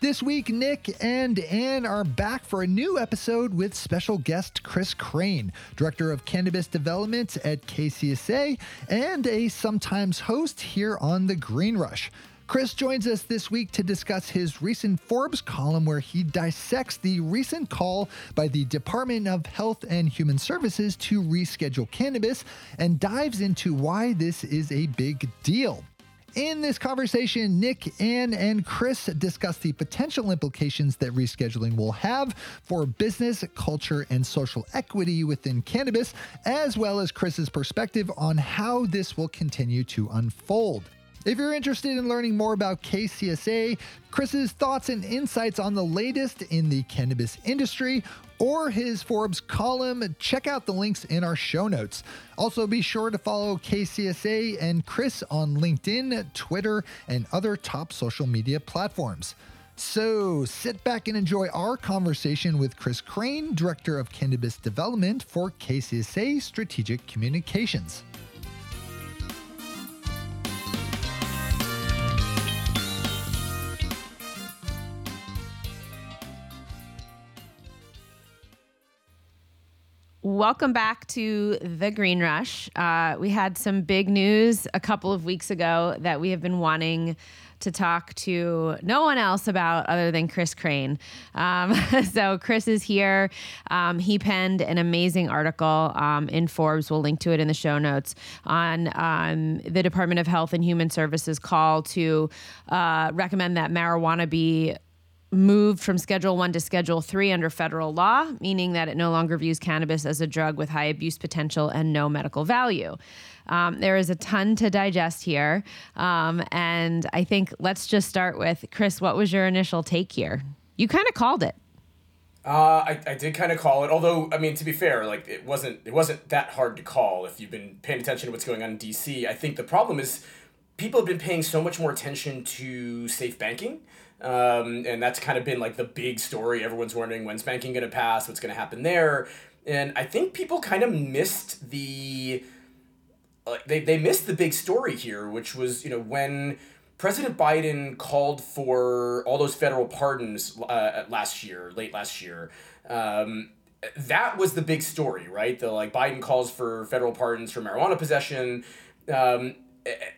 This week, Nick and Anne are back for a new episode with special guest Kris Krane, Director of Cannabis Development at KCSA and a sometimes host here on The Green Rush. Kris joins us this week to discuss his recent Forbes column where he dissects the recent call by the Department of Health and Human Services to reschedule cannabis and dives into why this is a big deal. In this conversation, Nick, Anne, and Kris discuss the potential implications that rescheduling will have for business, culture, and social equity within cannabis, as well as Kris's perspective on how this will continue to unfold. If you're interested in learning more about KCSA, Kris's thoughts and insights on the latest in the cannabis industry, or his Forbes column, check out the links in our show notes. Also, be sure to follow KCSA and Kris on LinkedIn, Twitter, and other top social media platforms. So sit back and enjoy our conversation with Kris Krane, Director of Cannabis Development for KCSA Strategic Communications. Welcome back to the Green Rush. Uh, we had some big news a couple of weeks ago that we have been wanting to talk to no one else about other than Kris Krane. Um, so, Kris is here. Um, he penned an amazing article um, in Forbes. We'll link to it in the show notes on um, the Department of Health and Human Services call to uh, recommend that marijuana be moved from Schedule 1 to Schedule 3 under federal law, meaning that it no longer views cannabis as a drug with high abuse potential and no medical value. Um, there is a ton to digest here. Um, and I think let's just start with Kris, what was your initial take here? You kind of called it. Uh, I, I did kind of call it, although I mean to be fair, like it wasn't it wasn't that hard to call if you've been paying attention to what's going on in DC. I think the problem is people have been paying so much more attention to safe banking um, and that's kind of been like the big story. Everyone's wondering when's banking going to pass, what's going to happen there. And I think people kind of missed the like they, they missed the big story here, which was, you know, when President Biden called for all those federal pardons uh, last year, late last year. Um, that was the big story, right? The like Biden calls for federal pardons for marijuana possession. Um,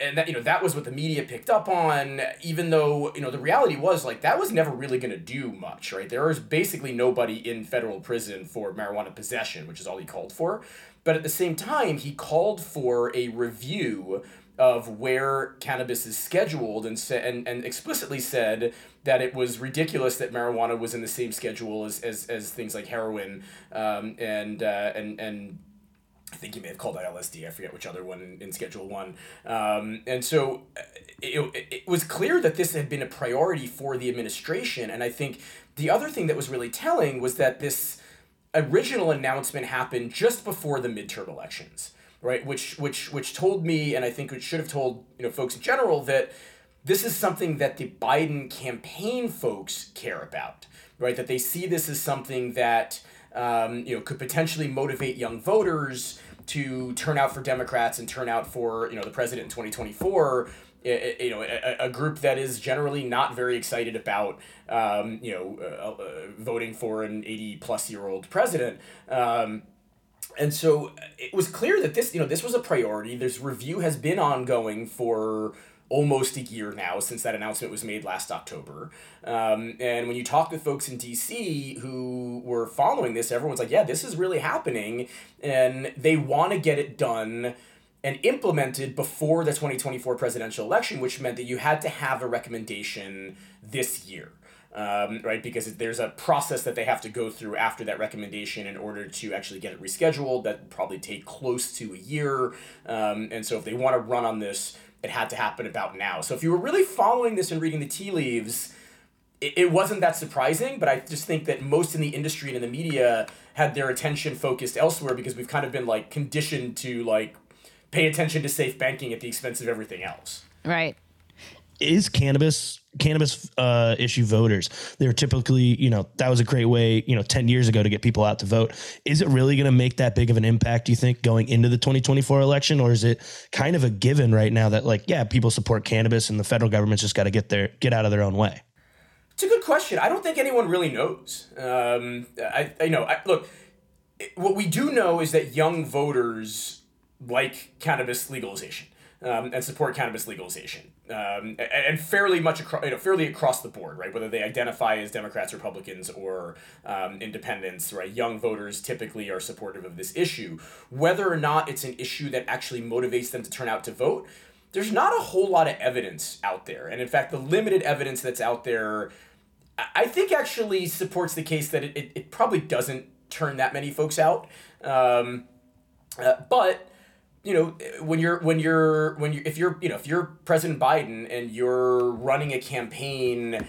and that you know that was what the media picked up on even though you know the reality was like that was never really going to do much right? There is basically nobody in federal prison for marijuana possession which is all he called for. But at the same time he called for a review of where cannabis is scheduled and said and, and explicitly said that it was ridiculous that marijuana was in the same schedule as, as, as things like heroin um, and uh, and and think he may have called that LSD. I forget which other one in, in Schedule One. Um, and so uh, it, it was clear that this had been a priority for the administration. And I think the other thing that was really telling was that this original announcement happened just before the midterm elections, right? Which which which told me, and I think it should have told you know folks in general that this is something that the Biden campaign folks care about, right? That they see this as something that um, you know, could potentially motivate young voters to turn out for Democrats and turn out for you know the president in twenty twenty four. You know, a, a, group that is generally not very excited about, um, you know, uh, uh, voting for an eighty plus year old president. Um, and so it was clear that this, you know, this was a priority. This review has been ongoing for almost a year now since that announcement was made last October. Um, and when you talk to folks in DC who were following this, everyone's like, yeah, this is really happening. And they want to get it done and implemented before the 2024 presidential election, which meant that you had to have a recommendation this year. Um, right? Because there's a process that they have to go through after that recommendation in order to actually get it rescheduled. That probably take close to a year. Um, and so if they want to run on this it had to happen about now. So if you were really following this and reading the tea leaves, it, it wasn't that surprising, but I just think that most in the industry and in the media had their attention focused elsewhere because we've kind of been like conditioned to like pay attention to safe banking at the expense of everything else. Right. Is cannabis cannabis uh, issue voters? They're typically, you know, that was a great way, you know, 10 years ago to get people out to vote. Is it really going to make that big of an impact, do you think, going into the 2024 election? Or is it kind of a given right now that, like, yeah, people support cannabis and the federal government's just got to get their get out of their own way? It's a good question. I don't think anyone really knows. Um, I, I know. I, look, what we do know is that young voters like cannabis legalization um, and support cannabis legalization, um, and, fairly much across, you know, fairly across the board, right? Whether they identify as Democrats, Republicans, or um, independents, right? Young voters typically are supportive of this issue. Whether or not it's an issue that actually motivates them to turn out to vote, there's not a whole lot of evidence out there, and in fact, the limited evidence that's out there, I think actually supports the case that it, it, it probably doesn't turn that many folks out. Um, uh, but you know when you're when you're when you if you're you know if you're President Biden and you're running a campaign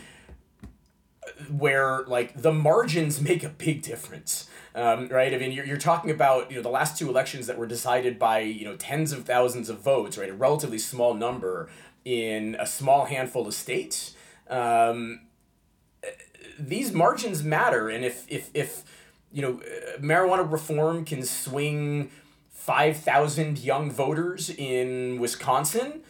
where like the margins make a big difference um, right? I mean you're, you're talking about you know the last two elections that were decided by you know tens of thousands of votes right? A relatively small number in a small handful of states. Um, these margins matter and if if if you know marijuana reform can swing 5,000 young voters in Wisconsin,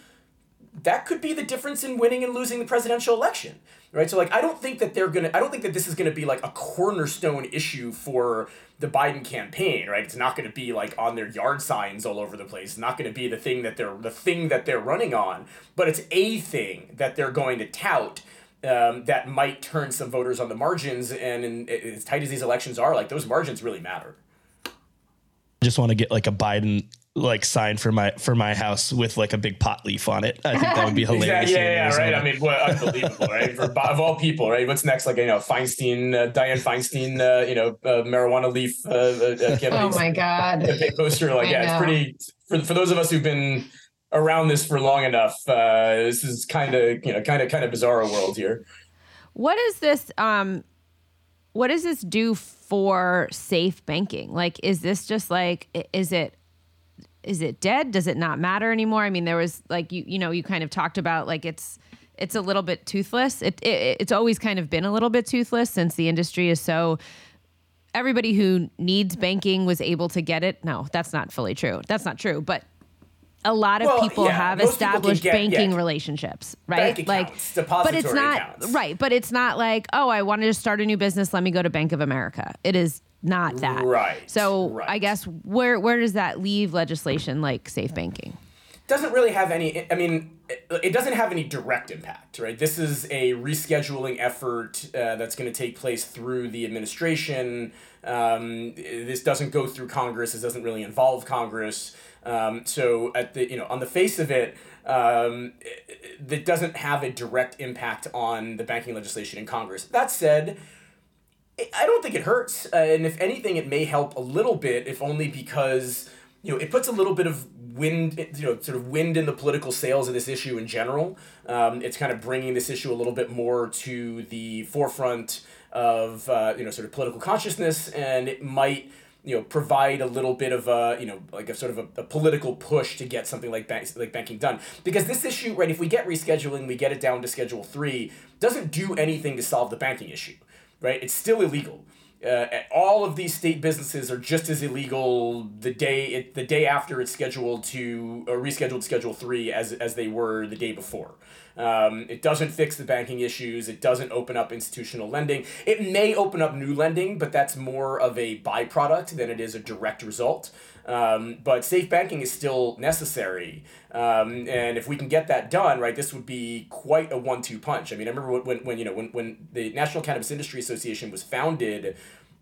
that could be the difference in winning and losing the presidential election. Right? So like I don't think that they're to I don't think that this is going to be like a cornerstone issue for the Biden campaign, right? It's not going to be like on their yard signs all over the place. It's not going to be the thing that they're the thing that they're running on, but it's a thing that they're going to tout um, that might turn some voters on the margins. And in, as tight as these elections are, like those margins really matter just want to get like a Biden like sign for my for my house with like a big pot leaf on it. I think that would be hilarious. exactly. Yeah, yeah, right. I mean, what unbelievable, right? For of all people, right? What's next? Like you know, Feinstein, uh, Dianne Feinstein, uh, you know, uh, marijuana leaf. Uh, uh, oh my god! A poster, like I yeah, know. it's pretty. For for those of us who've been around this for long enough, uh, this is kind of you know, kind of kind of bizarre world here. What is this? Um, what does this do for safe banking? Like, is this just like, is it, is it dead? Does it not matter anymore? I mean, there was like you, you know, you kind of talked about like it's, it's a little bit toothless. It, it it's always kind of been a little bit toothless since the industry is so. Everybody who needs banking was able to get it. No, that's not fully true. That's not true. But a lot of well, people yeah, have established get, banking yeah, relationships, right? Accounts, like, but it's not accounts. right. But it's not like, oh, I wanted to start a new business. Let me go to Bank of America. It is not that. Right. So right. I guess where where does that leave legislation like safe banking? Doesn't really have any. I mean, it, it doesn't have any direct impact, right? This is a rescheduling effort uh, that's going to take place through the administration. Um, this doesn't go through Congress. This doesn't really involve Congress. Um, so at the you know on the face of it, um, it doesn't have a direct impact on the banking legislation in Congress. That said. I don't think it hurts, uh, and if anything, it may help a little bit, if only because you know it puts a little bit of wind, you know, sort of wind in the political sails of this issue in general. Um, it's kind of bringing this issue a little bit more to the forefront of uh, you know sort of political consciousness, and it might you know provide a little bit of a you know like a sort of a, a political push to get something like bank, like banking done. Because this issue right if we get rescheduling we get it down to schedule 3 doesn't do anything to solve the banking issue right? It's still illegal uh, all of these state businesses are just as illegal the day it, the day after it's scheduled to or rescheduled schedule 3 as as they were the day before um, it doesn't fix the banking issues. It doesn't open up institutional lending. It may open up new lending, but that's more of a byproduct than it is a direct result. Um, but safe banking is still necessary. Um, and if we can get that done, right, this would be quite a one two punch. I mean, I remember when, when, you know, when, when the National Cannabis Industry Association was founded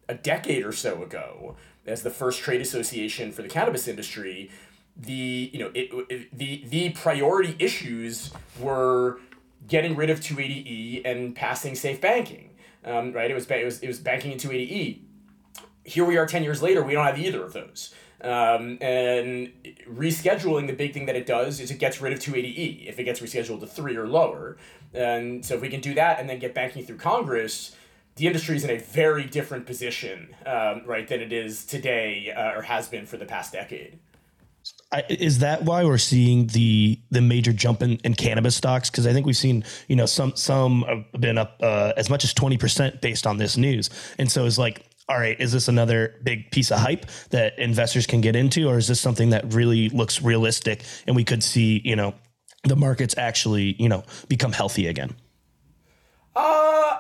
a decade or so ago as the first trade association for the cannabis industry the you know it, it, the the priority issues were getting rid of 280e and passing safe banking um, right it was it was it was banking in 280e here we are 10 years later we don't have either of those Um, and rescheduling, the big thing that it does is it gets rid of 280E if it gets rescheduled to three or lower. And so if we can do that and then get banking through Congress, the industry is in a very different position, um, right, than it is today uh, or has been for the past decade. I, is that why we're seeing the the major jump in, in cannabis stocks? Because I think we've seen you know some some have been up uh, as much as twenty percent based on this news, and so it's like, all right, is this another big piece of hype that investors can get into, or is this something that really looks realistic and we could see you know the markets actually you know become healthy again? Uh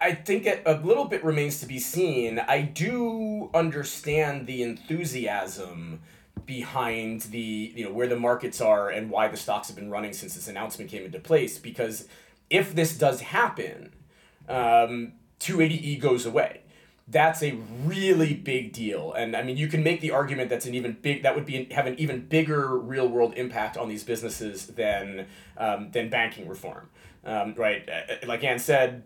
I think it, a little bit remains to be seen. I do understand the enthusiasm behind the you know where the markets are and why the stocks have been running since this announcement came into place because if this does happen um, 280e goes away that's a really big deal. And i mean you can make the argument that's an even big that would be have an even bigger real world impact on these businesses than um, than banking reform. Um, right uh, uh, like anne said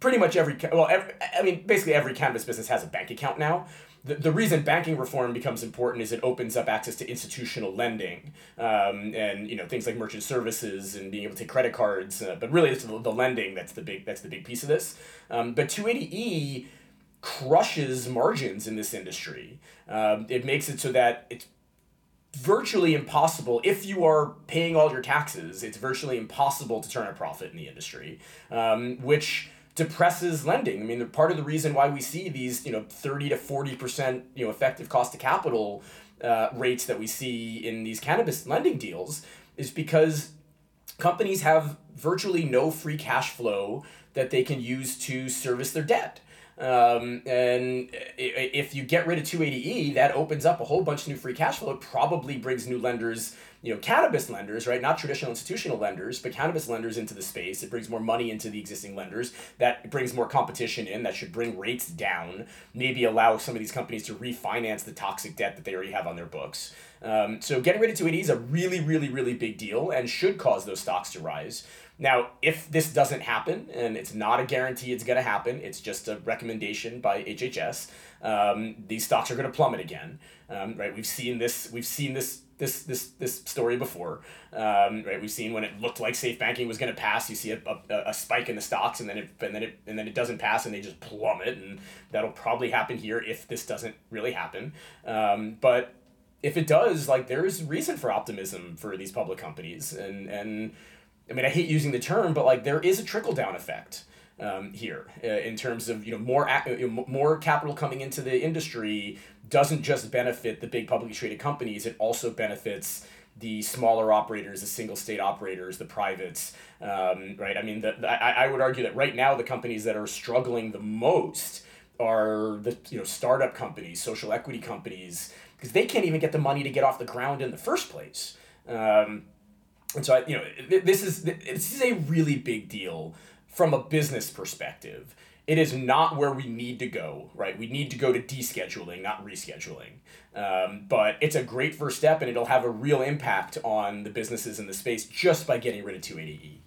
pretty much every well every, i mean basically every cannabis business has a bank account now. The, the reason banking reform becomes important is it opens up access to institutional lending um, and you know things like merchant services and being able to take credit cards uh, but really it's the, the, lending that's the big that's the big piece of this. Um, but 280e crushes margins in this industry um, it makes it so that it's virtually impossible if you are paying all your taxes it's virtually impossible to turn a profit in the industry um, which depresses lending. I mean, part of the reason why we see these, you know, 30 to 40%, you know, effective cost of capital uh, rates that we see in these cannabis lending deals is because companies have virtually no free cash flow that they can use to service their debt. Um, and if you get rid of 280E, that opens up a whole bunch of new free cash flow. It probably brings new lenders you know, cannabis lenders, right? Not traditional institutional lenders, but cannabis lenders into the space. It brings more money into the existing lenders. That brings more competition in. That should bring rates down. Maybe allow some of these companies to refinance the toxic debt that they already have on their books. Um, so getting rid of 280 is a really, really, really big deal and should cause those stocks to rise. Now, if this doesn't happen, and it's not a guarantee it's going to happen, it's just a recommendation by HHS, um, these stocks are going to plummet again. Um, right? We've seen this. We've seen this this this this story before. Um, right, we've seen when it looked like safe banking was going to pass, you see a, a, a, spike in the stocks, and then it and then it and then it doesn't pass, and they just plummet, and that'll probably happen here if this doesn't really happen. Um, but if it does, like there is reason for optimism for these public companies, and and I mean I hate using the term, but like there is a trickle down effect. Um, here uh, in terms of you know more more capital coming into the industry doesn't just benefit the big publicly traded companies, it also benefits the smaller operators, the single state operators, the privates, um, right? I mean, the, the, I, I would argue that right now the companies that are struggling the most are the you know startup companies, social equity companies, because they can't even get the money to get off the ground in the first place. Um, and so I, you know, this is this is a really big deal from a business perspective it is not where we need to go, right? We need to go to descheduling, not rescheduling. Um, but it's a great first step, and it'll have a real impact on the businesses in the space just by getting rid of 280E.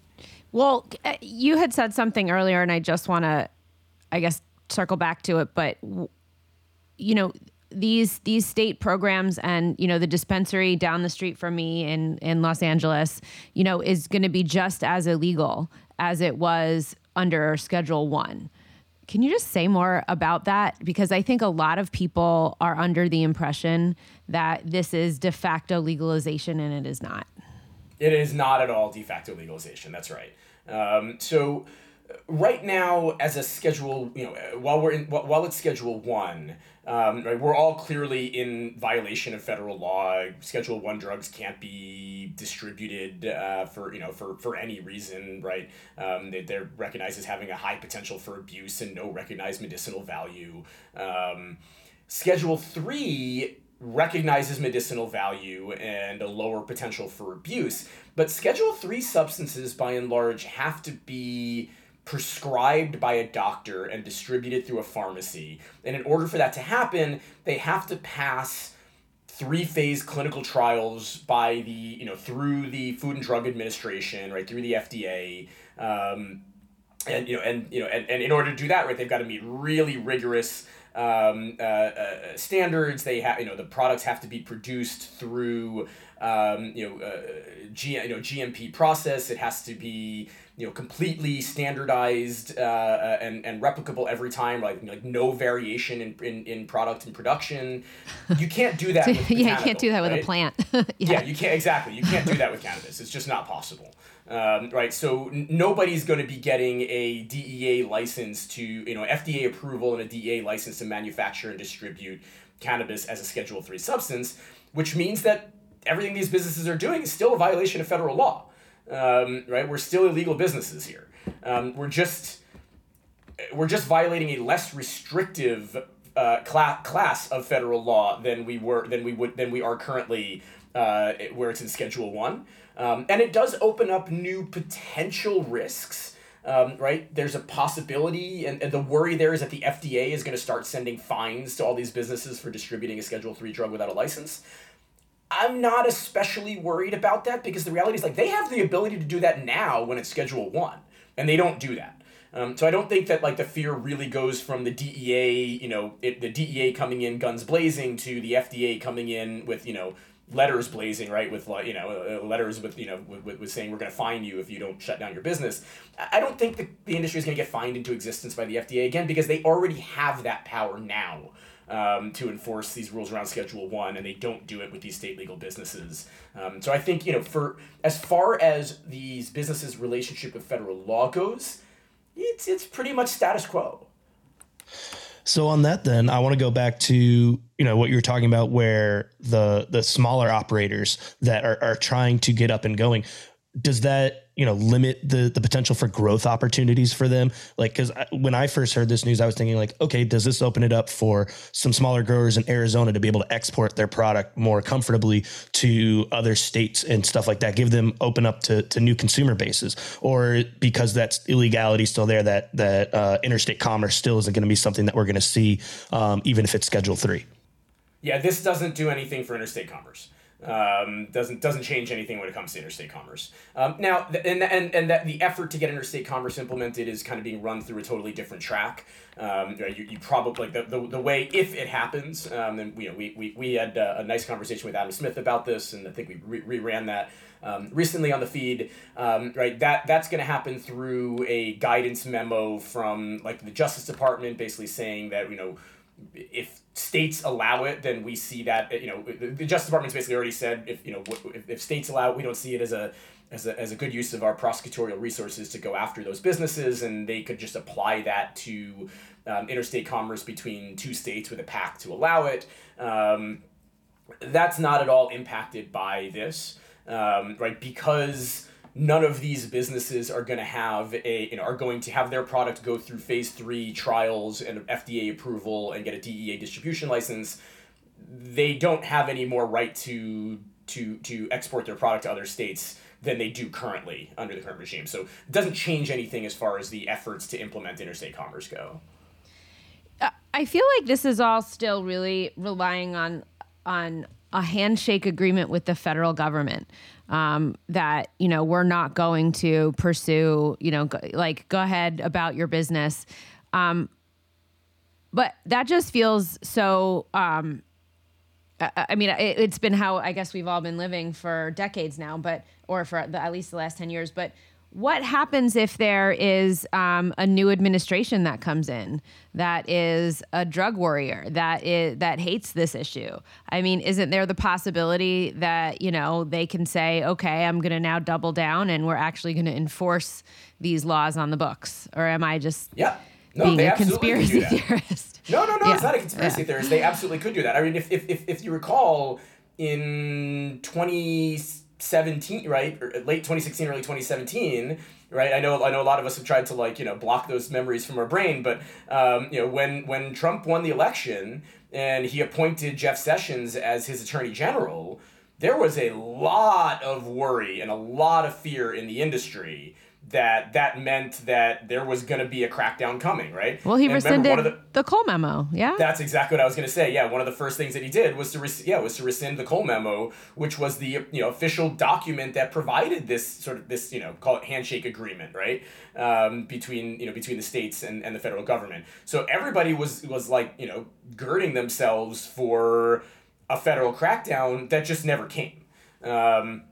Well, uh, you had said something earlier, and I just want to, I guess, circle back to it. But you know, these these state programs and you know the dispensary down the street from me in in Los Angeles, you know, is going to be just as illegal as it was under Schedule One. Can you just say more about that? Because I think a lot of people are under the impression that this is de facto legalization, and it is not. It is not at all de facto legalization. That's right. Um, so, right now, as a schedule, you know, while we're in, while it's Schedule One, um, right, we're all clearly in violation of federal law. Schedule One drugs can't be distributed uh, for you know for, for any reason, right? Um, they, they're recognized as having a high potential for abuse and no recognized medicinal value. Um, Schedule Three recognizes medicinal value and a lower potential for abuse, but Schedule Three substances, by and large, have to be prescribed by a doctor and distributed through a pharmacy. And in order for that to happen, they have to pass three phase clinical trials by the you know through the Food and Drug Administration, right through the FDA. Um, and you know and you know and, and in order to do that right they've got to meet really rigorous um, uh, uh, standards. They have, you know, the products have to be produced through, um, you know, uh, G, you know, GMP process. It has to be, you know, completely standardized uh, uh, and, and replicable every time. Like like no variation in, in, in product and production. You can't do that. with yeah, you can't do that with right? a plant. yeah. yeah. you can't exactly. You can't do that with cannabis. It's just not possible. Um, right. So n- nobody's going to be getting a DEA license to you know FDA approval and a DEA license to manufacture and distribute cannabis as a Schedule Three substance, which means that everything these businesses are doing is still a violation of federal law. Um, right. We're still illegal businesses here. Um, we're just we're just violating a less restrictive uh, cla- class of federal law than we were than we would than we are currently uh, where it's in Schedule One, um, and it does open up new potential risks. Um, right there's a possibility and, and the worry there is that the fda is going to start sending fines to all these businesses for distributing a schedule 3 drug without a license I'm not especially worried about that because the reality is like they have the ability to do that now when it's Schedule One, and they don't do that. Um, so I don't think that like the fear really goes from the DEA, you know, it, the DEA coming in guns blazing to the FDA coming in with you know letters blazing, right? With like you know uh, letters with you know with, with, saying we're going to fine you if you don't shut down your business. I don't think the, the industry is going to get fined into existence by the FDA again because they already have that power now um, to enforce these rules around Schedule One, and they don't do it with these state legal businesses. Um, so I think you know, for as far as these businesses' relationship with federal law goes, it's it's pretty much status quo. So on that, then I want to go back to you know what you were talking about, where the the smaller operators that are, are trying to get up and going. Does that you know limit the the potential for growth opportunities for them? Like, because when I first heard this news, I was thinking like, okay, does this open it up for some smaller growers in Arizona to be able to export their product more comfortably to other states and stuff like that? Give them open up to to new consumer bases, or because that's illegality still there, that that uh, interstate commerce still isn't going to be something that we're going to see, um, even if it's Schedule Three. Yeah, this doesn't do anything for interstate commerce. Um, doesn't doesn't change anything when it comes to interstate commerce. Um, now, th- and and and that the effort to get interstate commerce implemented is kind of being run through a totally different track. Um, you, you, probably the, the, the way if it happens, um, then you know we we, we had uh, a nice conversation with Adam Smith about this, and I think we re- reran that. Um, recently on the feed, um, right? That that's going to happen through a guidance memo from like the Justice Department, basically saying that you know if states allow it, then we see that you know the the Justice Department's basically already said if you know if, if states allow it, we don't see it as a as a, as a good use of our prosecutorial resources to go after those businesses, and they could just apply that to um, interstate commerce between two states with a pact to allow it. Um, that's not at all impacted by this, um, right? Because none of these businesses are going to have a you know are going to have their product go through phase three trials and FDA approval and get a DEA distribution license. They don't have any more right to to to export their product to other states than they do currently under the current regime. So it doesn't change anything as far as the efforts to implement interstate commerce go. I feel like this is all still really relying on on a handshake agreement with the federal government um, that you know we're not going to pursue you know go, like go ahead about your business. Um, but that just feels so um, I, I mean it, it's been how i guess we've all been living for decades now but or for the, at least the last 10 years but what happens if there is um, a new administration that comes in that is a drug warrior that is that hates this issue? I mean, isn't there the possibility that you know they can say, "Okay, I'm going to now double down, and we're actually going to enforce these laws on the books"? Or am I just Yeah. No, being they a conspiracy theorist? No, no, no, it's not a conspiracy yeah. theorist. They absolutely could do that. I mean, if, if, if, if you recall, in 2017, right, or late 2016, early 2017, right? I know, I know a lot of us have tried to like, you know, block those memories from our brain, but, um, you know, when, when Trump won the election and he appointed Jeff Sessions as his attorney general, there was a lot of worry and a lot of fear in the industry that that meant that there was going to be a crackdown coming, right? Well, he And rescinded of the, Cole memo. Yeah. That's exactly what I was going to say. Yeah, one of the first things that he did was to res- yeah was to rescind the Cole memo, which was the you know official document that provided this sort of this you know call it handshake agreement, right? Um, between you know between the states and, and the federal government. So everybody was was like you know girding themselves for a federal crackdown that just never came. Um,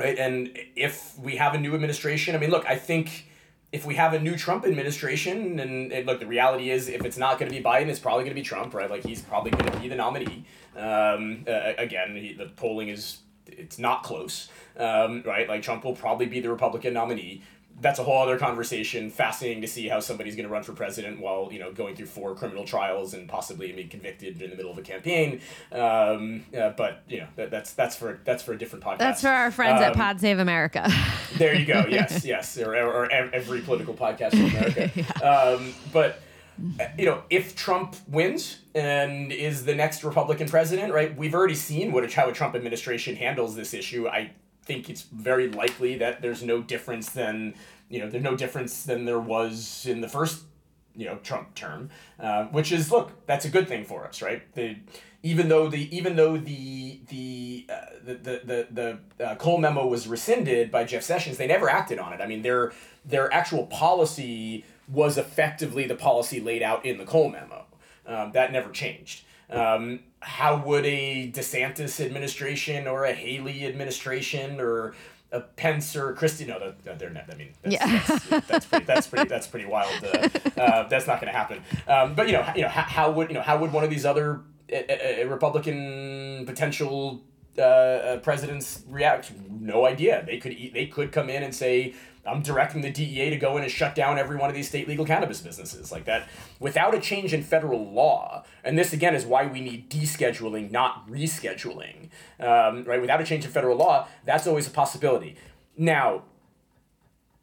right? And if we have a new administration, I mean, look, I think if we have a new Trump administration, and, look, the reality is, if it's not going to be Biden, it's probably going to be Trump, right? Like he's probably going to be the nominee. Um, uh, again, he, the polling is it's not close, um, right? Like Trump will probably be the Republican nominee that's a whole other conversation. Fascinating to see how somebody's going to run for president while you know going through four criminal trials and possibly being convicted in the middle of a campaign. Um, uh, but you know that, that's that's for that's for a different podcast. That's for our friends um, at Pod Save America. there you go. Yes, yes, or, or, or every political podcast in America. yeah. um, but you know, if Trump wins and is the next Republican president, right? We've already seen what a, how a Trump administration handles this issue. I think it's very likely that there's no difference than you know there's no difference than there was in the first you know Trump term, uh, which is look that's a good thing for us, right? The even though the even though the the uh, the the the, the uh, Cole memo was rescinded by Jeff Sessions, they never acted on it. I mean their their actual policy was effectively the policy laid out in the Cole memo. Um, that never changed. Um, how would a DeSantis administration or a Haley administration or a Pence or Christie. No, they're, they're not. I mean, that's, yeah. that's, that's, pretty. That's pretty. That's pretty wild. Uh, uh, that's not going to happen. Um, but you know, you know, how, how, would you know how would one of these other uh, Republican potential uh, presidents react? No idea. They could. They could come in and say, I'm directing the DEA to go in and shut down every one of these state legal cannabis businesses like that without a change in federal law. And this again is why we need descheduling, not rescheduling. Um, right? Without a change in federal law, that's always a possibility. Now,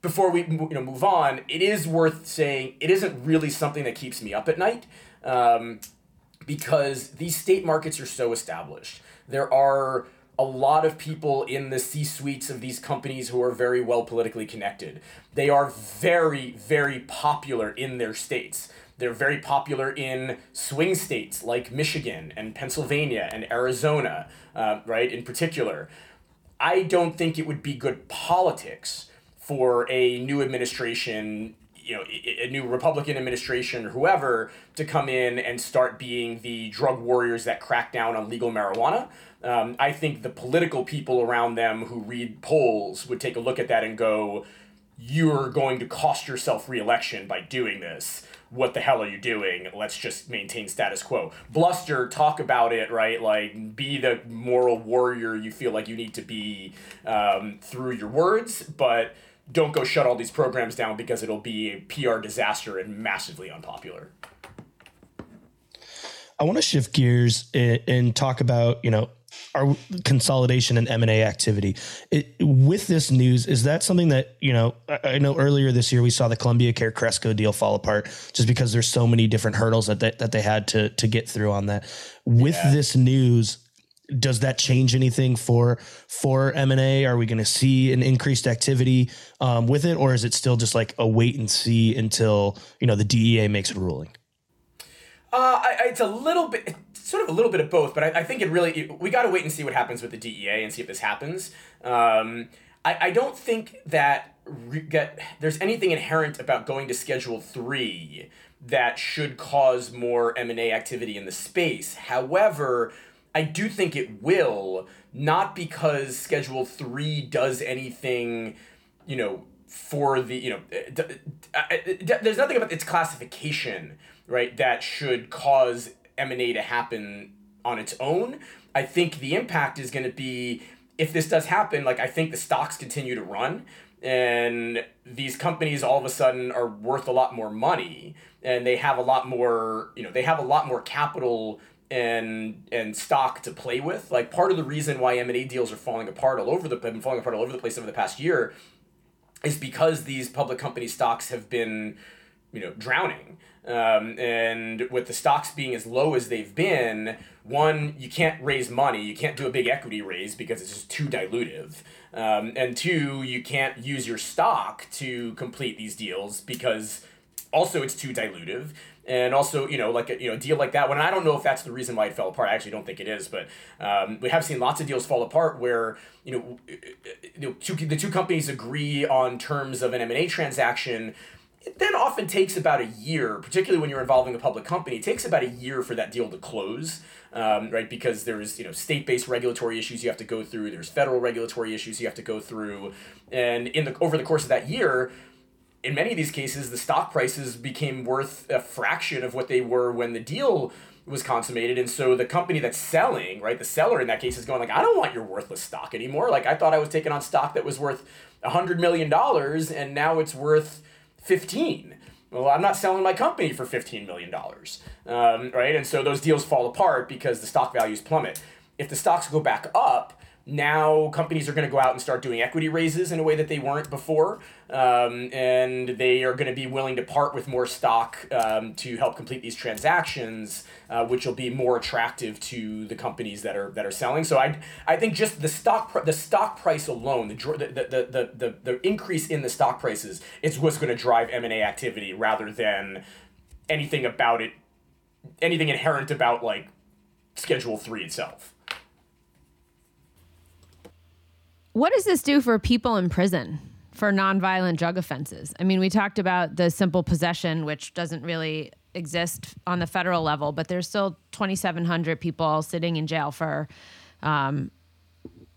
before we you know move on, it is worth saying it isn't really something that keeps me up at night. Um, because these state markets are so established. There are a lot of people in the C suites of these companies who are very well politically connected. They are very, very popular in their states. They're very popular in swing states like Michigan and Pennsylvania and Arizona, uh, right, in particular. I don't think it would be good politics for a new administration you know a new Republican administration or whoever to come in and start being the drug warriors that crack down on legal marijuana. Um, I think the political people around them who read polls would take a look at that and go, "You're going to cost yourself reelection by doing this." What the hell are you doing? Let's just maintain status quo. Bluster, talk about it, right? Like, be the moral warrior you feel like you need to be um, through your words, but don't go shut all these programs down because it'll be a PR disaster and massively unpopular. I want to shift gears and, and talk about, you know, our consolidation and M&A activity. It, with this news, is that something that, you know, I, I, know earlier this year we saw the Columbia Care Cresco deal fall apart just because there's so many different hurdles that they, that they had to to get through on that. With yeah. this news, does that change anything for for M&A? Are we going to see an increased activity um, with it or is it still just like a wait and see until, you know, the DEA makes a ruling? Uh, I, it's a little bit, sort of a little bit of both, but I, I think it really, it, we got to wait and see what happens with the DEA and see if this happens. Um, I, I don't think that re- get, there's anything inherent about going to Schedule 3 that should cause more M&A activity in the space. However, I do think it will, not because Schedule 3 does anything, you know, for the, you know, d- d- d- there's nothing about its classification right, that should cause M&A to happen on its own. I think the impact is going to be if this does happen, like I think the stocks continue to run and these companies all of a sudden are worth a lot more money and they have a lot more, you know, they have a lot more capital and and stock to play with. Like part of the reason why M&A deals are falling apart all over the been falling apart all over the place over the past year is because these public company stocks have been, you know, drowning um, and with the stocks being as low as they've been, one, you can't raise money. You can't do a big equity raise because it's just too dilutive. Um, and two, you can't use your stock to complete these deals because also it's too dilutive and also you know like a you know a deal like that one i don't know if that's the reason why it fell apart i actually don't think it is but um, we have seen lots of deals fall apart where you know, you know two, the two companies agree on terms of an m&a transaction it then often takes about a year particularly when you're involving a public company it takes about a year for that deal to close um, right because there's you know state-based regulatory issues you have to go through there's federal regulatory issues you have to go through and in the over the course of that year in many of these cases, the stock prices became worth a fraction of what they were when the deal was consummated. And so the company that's selling, right, the seller in that case is going like, I don't want your worthless stock anymore. Like I thought I was taking on stock that was worth a hundred million dollars and now it's worth 15. Well, I'm not selling my company for $15 million, um, right? And so those deals fall apart because the stock values plummet. If the stocks go back up, now companies are going to go out and start doing equity raises in a way that they weren't before um, and they are going to be willing to part with more stock um, to help complete these transactions uh, which will be more attractive to the companies that are that are selling. So i i think just the stock pr- the stock price alone the, the, the, the, the, the increase in the stock prices is what's going to drive m&a activity rather than anything about it anything inherent about like schedule 3 itself What does this do for people in prison for nonviolent drug offenses? I mean, we talked about the simple possession, which doesn't really exist on the federal level, but there's still 2,700 people sitting in jail for, um,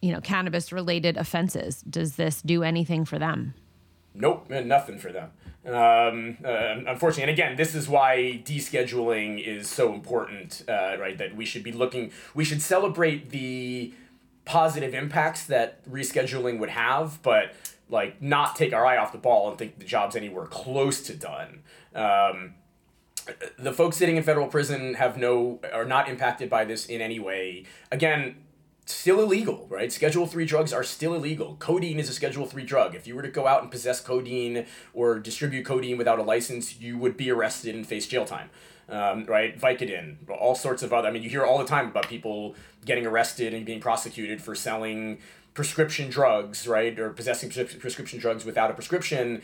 you know, cannabis related offenses. Does this do anything for them? Nope, nothing for them. Um, uh, unfortunately, and again, this is why descheduling is so important, uh, right? That we should be looking, we should celebrate the positive impacts that rescheduling would have, but like not take our eye off the ball and think the job's anywhere close to done. Um, the folks sitting in federal prison have no are not impacted by this in any way. Again, still illegal, right? Schedule 3 drugs are still illegal. Codeine is a Schedule 3 drug. If you were to go out and possess codeine or distribute codeine without a license, you would be arrested and face jail time um, right? Vicodin, all sorts of other. I mean, you hear all the time about people getting arrested and being prosecuted for selling prescription drugs, right, or possessing prescription drugs without a prescription.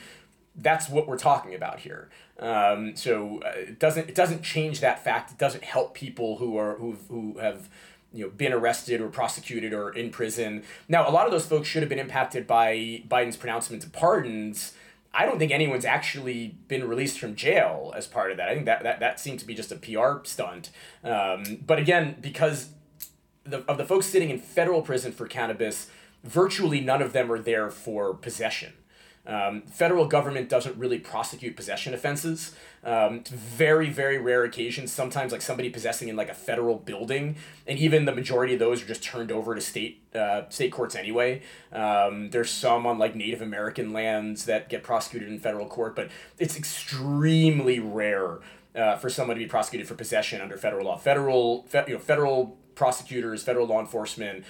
That's what we're talking about here. Um, so uh, it doesn't it doesn't change that fact. It doesn't help people who are who who have you know been arrested or prosecuted or in prison. Now, a lot of those folks should have been impacted by Biden's pronouncement of pardons I don't think anyone's actually been released from jail as part of that. I think that that, that seemed to be just a PR stunt. Um, but again, because the, of the folks sitting in federal prison for cannabis, virtually none of them are there for possession. Um, federal government doesn't really prosecute possession offenses. Um, very, very rare occasions. Sometimes, like somebody possessing in like a federal building, and even the majority of those are just turned over to state uh, state courts anyway. Um, there's some on like Native American lands that get prosecuted in federal court, but it's extremely rare uh, for someone to be prosecuted for possession under federal law. Federal, fe- you know, federal prosecutors, federal law enforcement,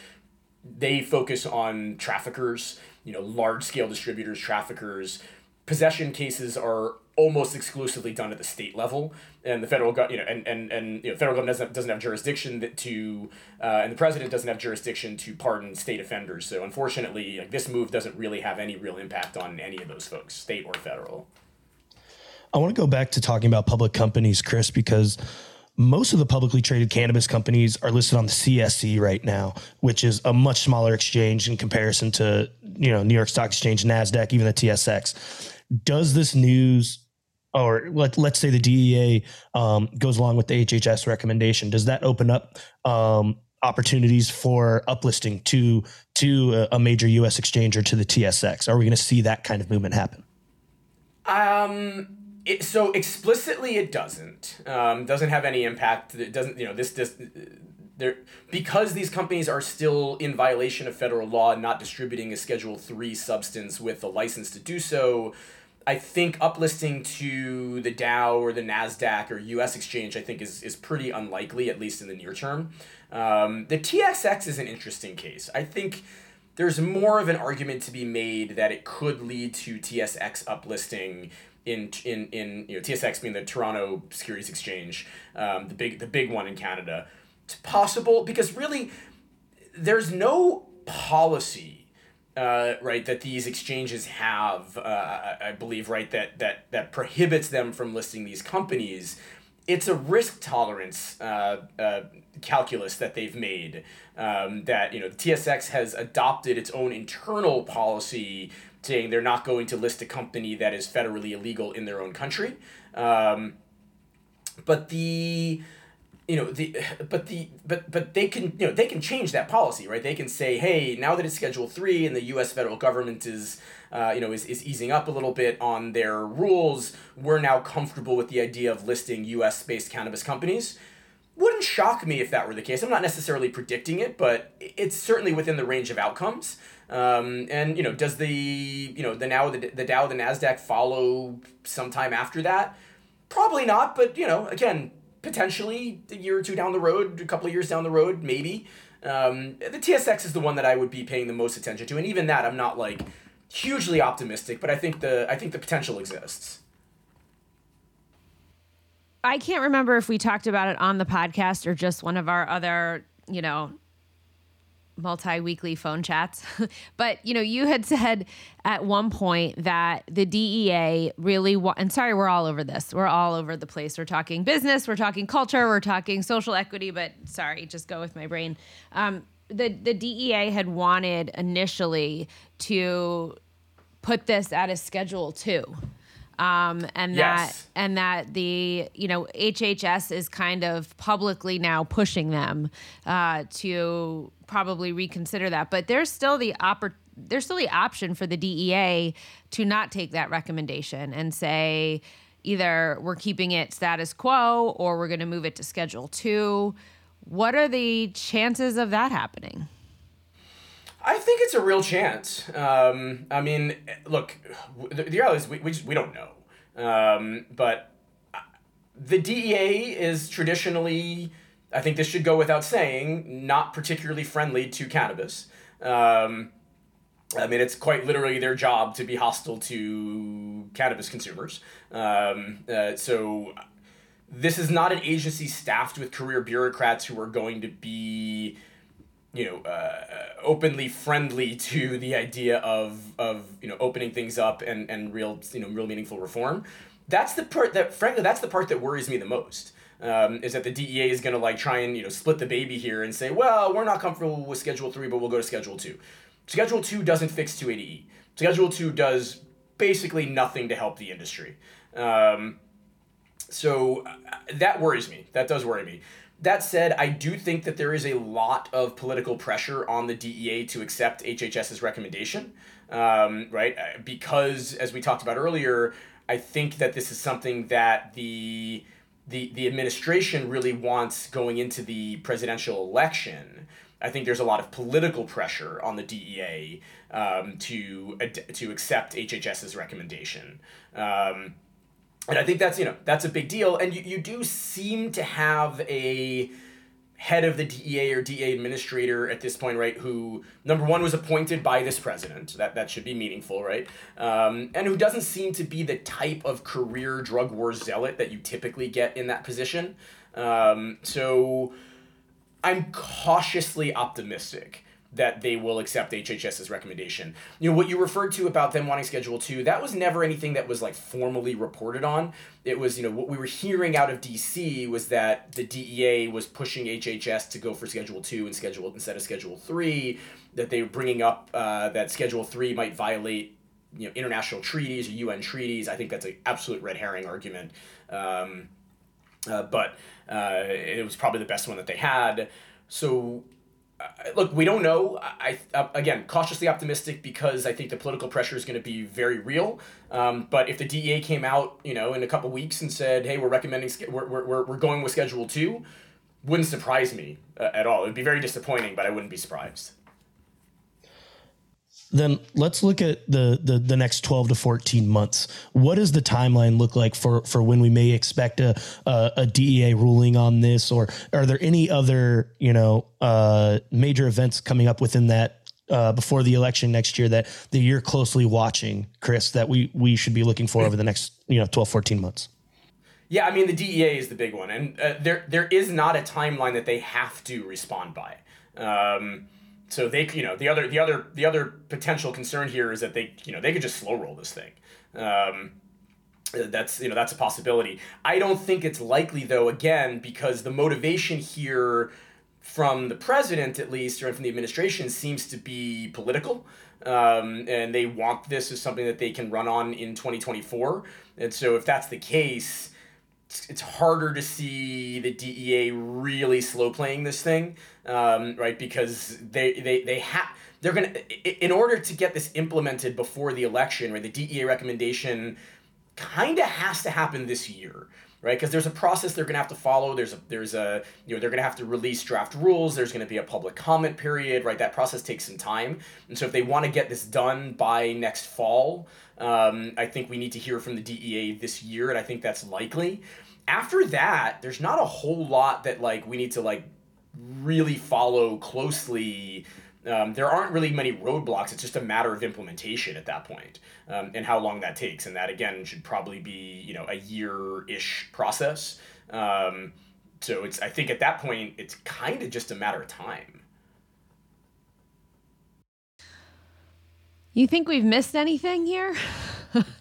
they focus on traffickers you know, large scale distributors, traffickers. Possession cases are almost exclusively done at the state level, and the federal government, you know, and and and you know, federal government doesn't doesn't have jurisdiction to, uh, and the president doesn't have jurisdiction to pardon state offenders. So unfortunately, like this move doesn't really have any real impact on any of those folks, state or federal. I want to go back to talking about public companies, Kris, because most of the publicly traded cannabis companies are listed on the CSE right now, which is a much smaller exchange in comparison to you know New York Stock Exchange, Nasdaq, even the TSX. Does this news, or let let's say the DEA um, goes along with the HHS recommendation, does that open up um, opportunities for uplisting to to a major U.S. exchange or to the TSX? Are we going to see that kind of movement happen? Um it, so explicitly it doesn't um, doesn't have any impact it doesn't you know this this there because these companies are still in violation of federal law and not distributing a schedule 3 substance with a license to do so I think uplisting to the Dow or the Nasdaq or U.S. exchange, I think is is pretty unlikely, at least in the near term. Um, the TSX is an interesting case. I think there's more of an argument to be made that it could lead to TSX uplisting in in in you know TSX being the Toronto Securities Exchange, um, the big the big one in Canada. It's possible because really, there's no policy uh, right, that these exchanges have, uh, I believe, right, that that that prohibits them from listing these companies. It's a risk tolerance uh, uh, calculus that they've made. Um, that you know, the TSX has adopted its own internal policy, saying they're not going to list a company that is federally illegal in their own country. Um, but the you know the but the but but they can you know they can change that policy right they can say hey now that it's schedule 3 and the US federal government is uh, you know is, is easing up a little bit on their rules we're now comfortable with the idea of listing US based cannabis companies wouldn't shock me if that were the case I'm not necessarily predicting it but it's certainly within the range of outcomes um, and you know does the you know the now the, the Dow the Nasdaq follow sometime after that probably not but you know again potentially a year or two down the road, a couple of years down the road, maybe. Um, the TSX is the one that I would be paying the most attention to, and even that, I'm not like hugely optimistic, but I think the I think the potential exists. I can't remember if we talked about it on the podcast or just one of our other, you know, multi-weekly phone chats. But you know you had said at one point that the DEA really wa- and sorry we're all over this. We're all over the place. We're talking business we're talking culture we're talking social equity but sorry just go with my brain. Um, the the DEA had wanted initially to put this at a schedule 2 um, and Yes. that and that the you know HHS is kind of publicly now pushing them uh, to probably reconsider that, but there's still the oppor- there's still the option for the DEA to not take that recommendation and say either we're keeping it status quo or we're going to move it to Schedule Two. What are the chances of that happening? I think it's a real chance. Um, I mean, look, the, the reality is we, we, just, we don't know. Um, but uh, the DEA is traditionally, I think this should go without saying, not particularly friendly to cannabis. Um, I mean, it's quite literally their job to be hostile to cannabis consumers. Um, uh, so this is not an agency staffed with career bureaucrats who are going to be you know, uh, openly friendly to the idea of of you know opening things up and and real you know real meaningful reform. That's the part that frankly that's the part that worries me the most. Um, is that the DEA is going to like try and you know split the baby here and say, well, we're not comfortable with Schedule Three, but we'll go to Schedule Two. Schedule Two doesn't fix 280E. Schedule Two does basically nothing to help the industry. Um, so uh, that worries me. That does worry me. That said, I do think that there is a lot of political pressure on the DEA to accept HHS's recommendation, um, right? Uh, Because, as we talked about earlier, I think that this is something that the the the administration really wants going into the presidential election. I think there's a lot of political pressure on the DEA um, to to accept HHS's recommendation. Um, and I think that's you know that's a big deal. And you, you do seem to have a head of the DEA or DEA administrator at this point, right? Who number one was appointed by this president. That that should be meaningful, right? Um, and who doesn't seem to be the type of career drug war zealot that you typically get in that position. Um, so I'm cautiously optimistic that they will accept HHS's recommendation. You know, what you referred to about them wanting Schedule 2, that was never anything that was like formally reported on. It was, you know, what we were hearing out of DC was that the DEA was pushing HHS to go for Schedule 2 and schedule instead of Schedule 3, that they were bringing up uh, that Schedule 3 might violate you know international treaties or UN treaties. I think that's an absolute red herring argument. Um, uh, but uh, it was probably the best one that they had. So, look, we don't know. I, uh, again cautiously optimistic because I think the political pressure is going to be very real. Um, but if the DEA came out, you know, in a couple weeks and said, "Hey, we're recommending, we're, we're, we're going with Schedule 2, wouldn't surprise me uh, at all. It would be very disappointing, but I wouldn't be surprised. Then let's look at the, the the next 12 to 14 months. What does the timeline look like for for when we may expect a a, a dea ruling on this? Or are there any other you know uh, major events coming up within that uh, before the election next year that that you're closely watching Kris that we we should be looking for over the next you know 12 14 months? Yeah, I mean the DEA is the big one, and uh, there there is not a timeline that they have to respond by. Um, so they, you know, the other, the other, the other potential concern here is that they, you know, they could just slow roll this thing. Um, that's you know that's a possibility. I don't think it's likely though. Again, because the motivation here from the president, at least, or from the administration, seems to be political. Um, and they want this as something that they can run on in 2024. And so, if that's the case, it's harder to see the DEA really slow playing this thing, um, right? Because they they they have they're gonna in order to get this implemented before the election, right? The DEA recommendation kind of has to happen this year, right? Because there's a process they're going to have to follow. There's a there's a you know they're going to have to release draft rules. There's going to be a public comment period, right? That process takes some time, and so if they want to get this done by next fall, um, I think we need to hear from the DEA this year, and I think that's likely. After that, there's not a whole lot that like we need to like really follow closely um, there aren't really many roadblocks. It's just a matter of implementation at that point, um, and how long that takes. And that again should probably be you know a year ish process. Um, so it's I think at that point it's kind of just a matter of time. You think we've missed anything here?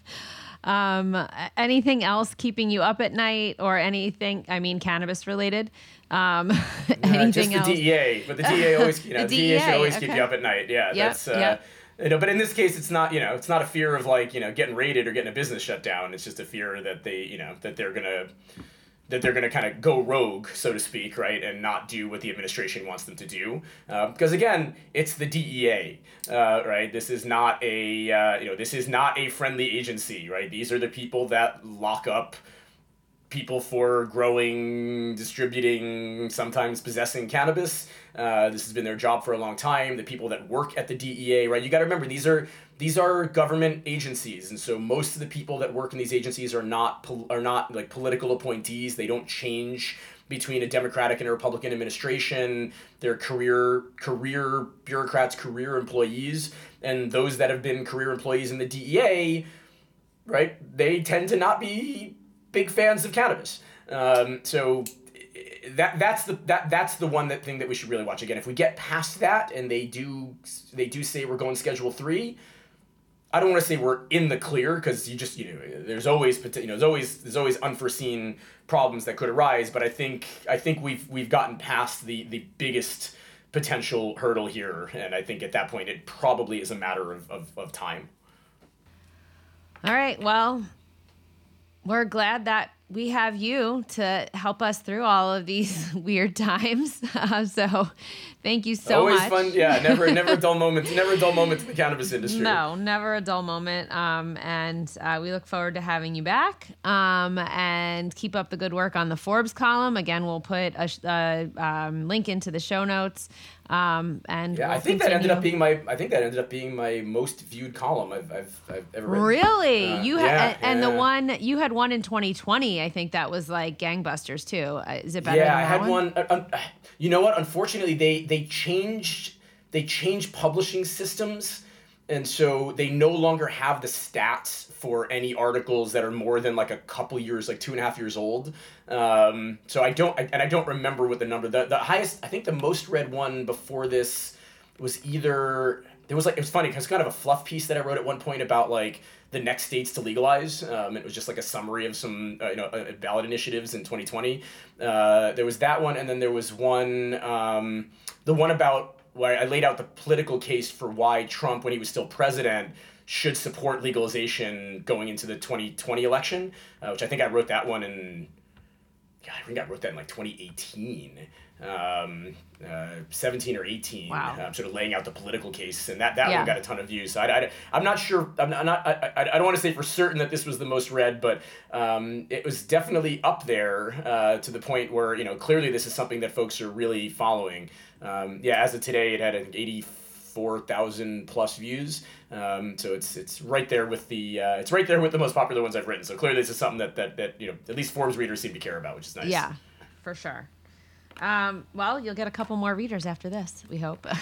um, anything else keeping you up at night or anything? I mean, cannabis related. Um, anything uh, just the else? DEA, but the DEA always, you know, the, The DEA, should DEA, always keep you up at night. Yeah, Yep, that's. Uh, yep. You know, but in this case, it's not. You know, it's not a fear of like you know getting raided or getting a business shut down. It's just a fear that they, you know, that they're gonna that they're going to kind of go rogue, so to speak, right, and not do what the administration wants them to do. Uh, because again, it's the DEA, uh, right? This is not a uh, you know this is not a friendly agency, right? These are the people that lock up people for growing, distributing, sometimes possessing cannabis. Uh, this has been their job for a long time. The people that work at the DEA, right? You got to remember these are these are government agencies, and so most of the people that work in these agencies are not pol- are not like political appointees. They don't change between a Democratic and a Republican administration. They're career career bureaucrats, career employees, and those that have been career employees in the DEA, right? They tend to not be big fans of cannabis. Um, so that that's the that that's the one that thing that we should really watch again. If we get past that and they do they do say we're going schedule three, I don't want to say we're in the clear because you just you know there's always you know there's always there's always unforeseen problems that could arise. But I think I think we've we've gotten past the the biggest potential hurdle here, and I think at that point it probably is a matter of, of, of time. All right. Well, we're glad that we have you to help us through all of these weird times. Uh, so, thank you so always much. Always fun, yeah. Never never a dull moment. Never a dull moment in the cannabis industry. No, never a dull moment. Um, and uh, we look forward to having you back. Um, and keep up the good work on the Forbes column. Again, we'll put a sh- uh, um, link into the show notes. Um, and Yeah, we'll I think that ended up being my. I think that ended up being my most viewed column I've I've, I've ever written. Really, Uh, you yeah, had, and the one you had one in 2020. I think that was like gangbusters too. Uh, Is it better? Yeah, I had one. uh, um, you know what? Unfortunately, they they changed they changed publishing systems, and so they no longer have the stats for any articles that are more than like a couple years, like two and a half years old. Um, so I don't, I, and I don't remember what the number. The the highest, I think, the most read one before this was either there was like it was funny because kind of a fluff piece that I wrote at one point about like the next states to legalize. Um, it was just like a summary of some uh, you know uh, ballot initiatives in 2020. Uh, there was that one, and then there was one um, the one about where I laid out the political case for why Trump, when he was still president, should support legalization going into the 2020 election, uh, which I think I wrote that one in God, I think I wrote that in like 2018, um, uh, 17 or 18. Wow. Um, sort of laying out the political case, and that that Yeah. one got a ton of views. So I, I, I'm not sure. I'm not. I'm not I, I, I don't want to say for certain that this was the most read, but um, it was definitely up there uh, to the point where you know clearly this is something that folks are really following. Um, yeah, as of today, it had think 84,000 plus views. Um, so it's it's right there with the uh, it's right there with the most popular ones I've written. So clearly this is something that, that that you know at least Forbes readers seem to care about, which is nice. Yeah, for sure. Um, well, you'll get a couple more readers after this. We hope.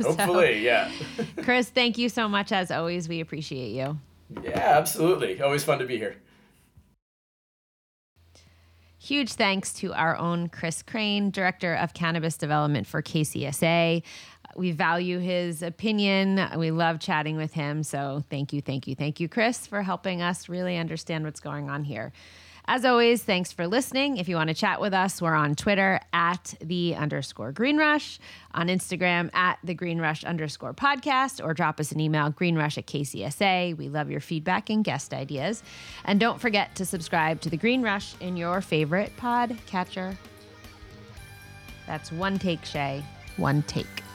So, Hopefully, yeah. Kris, thank you so much as always. We appreciate you. yeah, absolutely. Always fun to be here. Huge thanks to our own Kris Krane, Director of Cannabis Development for KCSA. we value his opinion. We love chatting with him. So thank you, thank you, thank you, Kris, for helping us really understand what's going on here. As always, thanks for listening. If you want to chat with us, we're on Twitter at the underscore Green Rush, on Instagram at the Green Rush underscore podcast, or drop us an email, greenrush at KCSA. We love your feedback and guest ideas. And don't forget to subscribe to the Green Rush in your favorite pod catcher. That's one take, Shay. One take.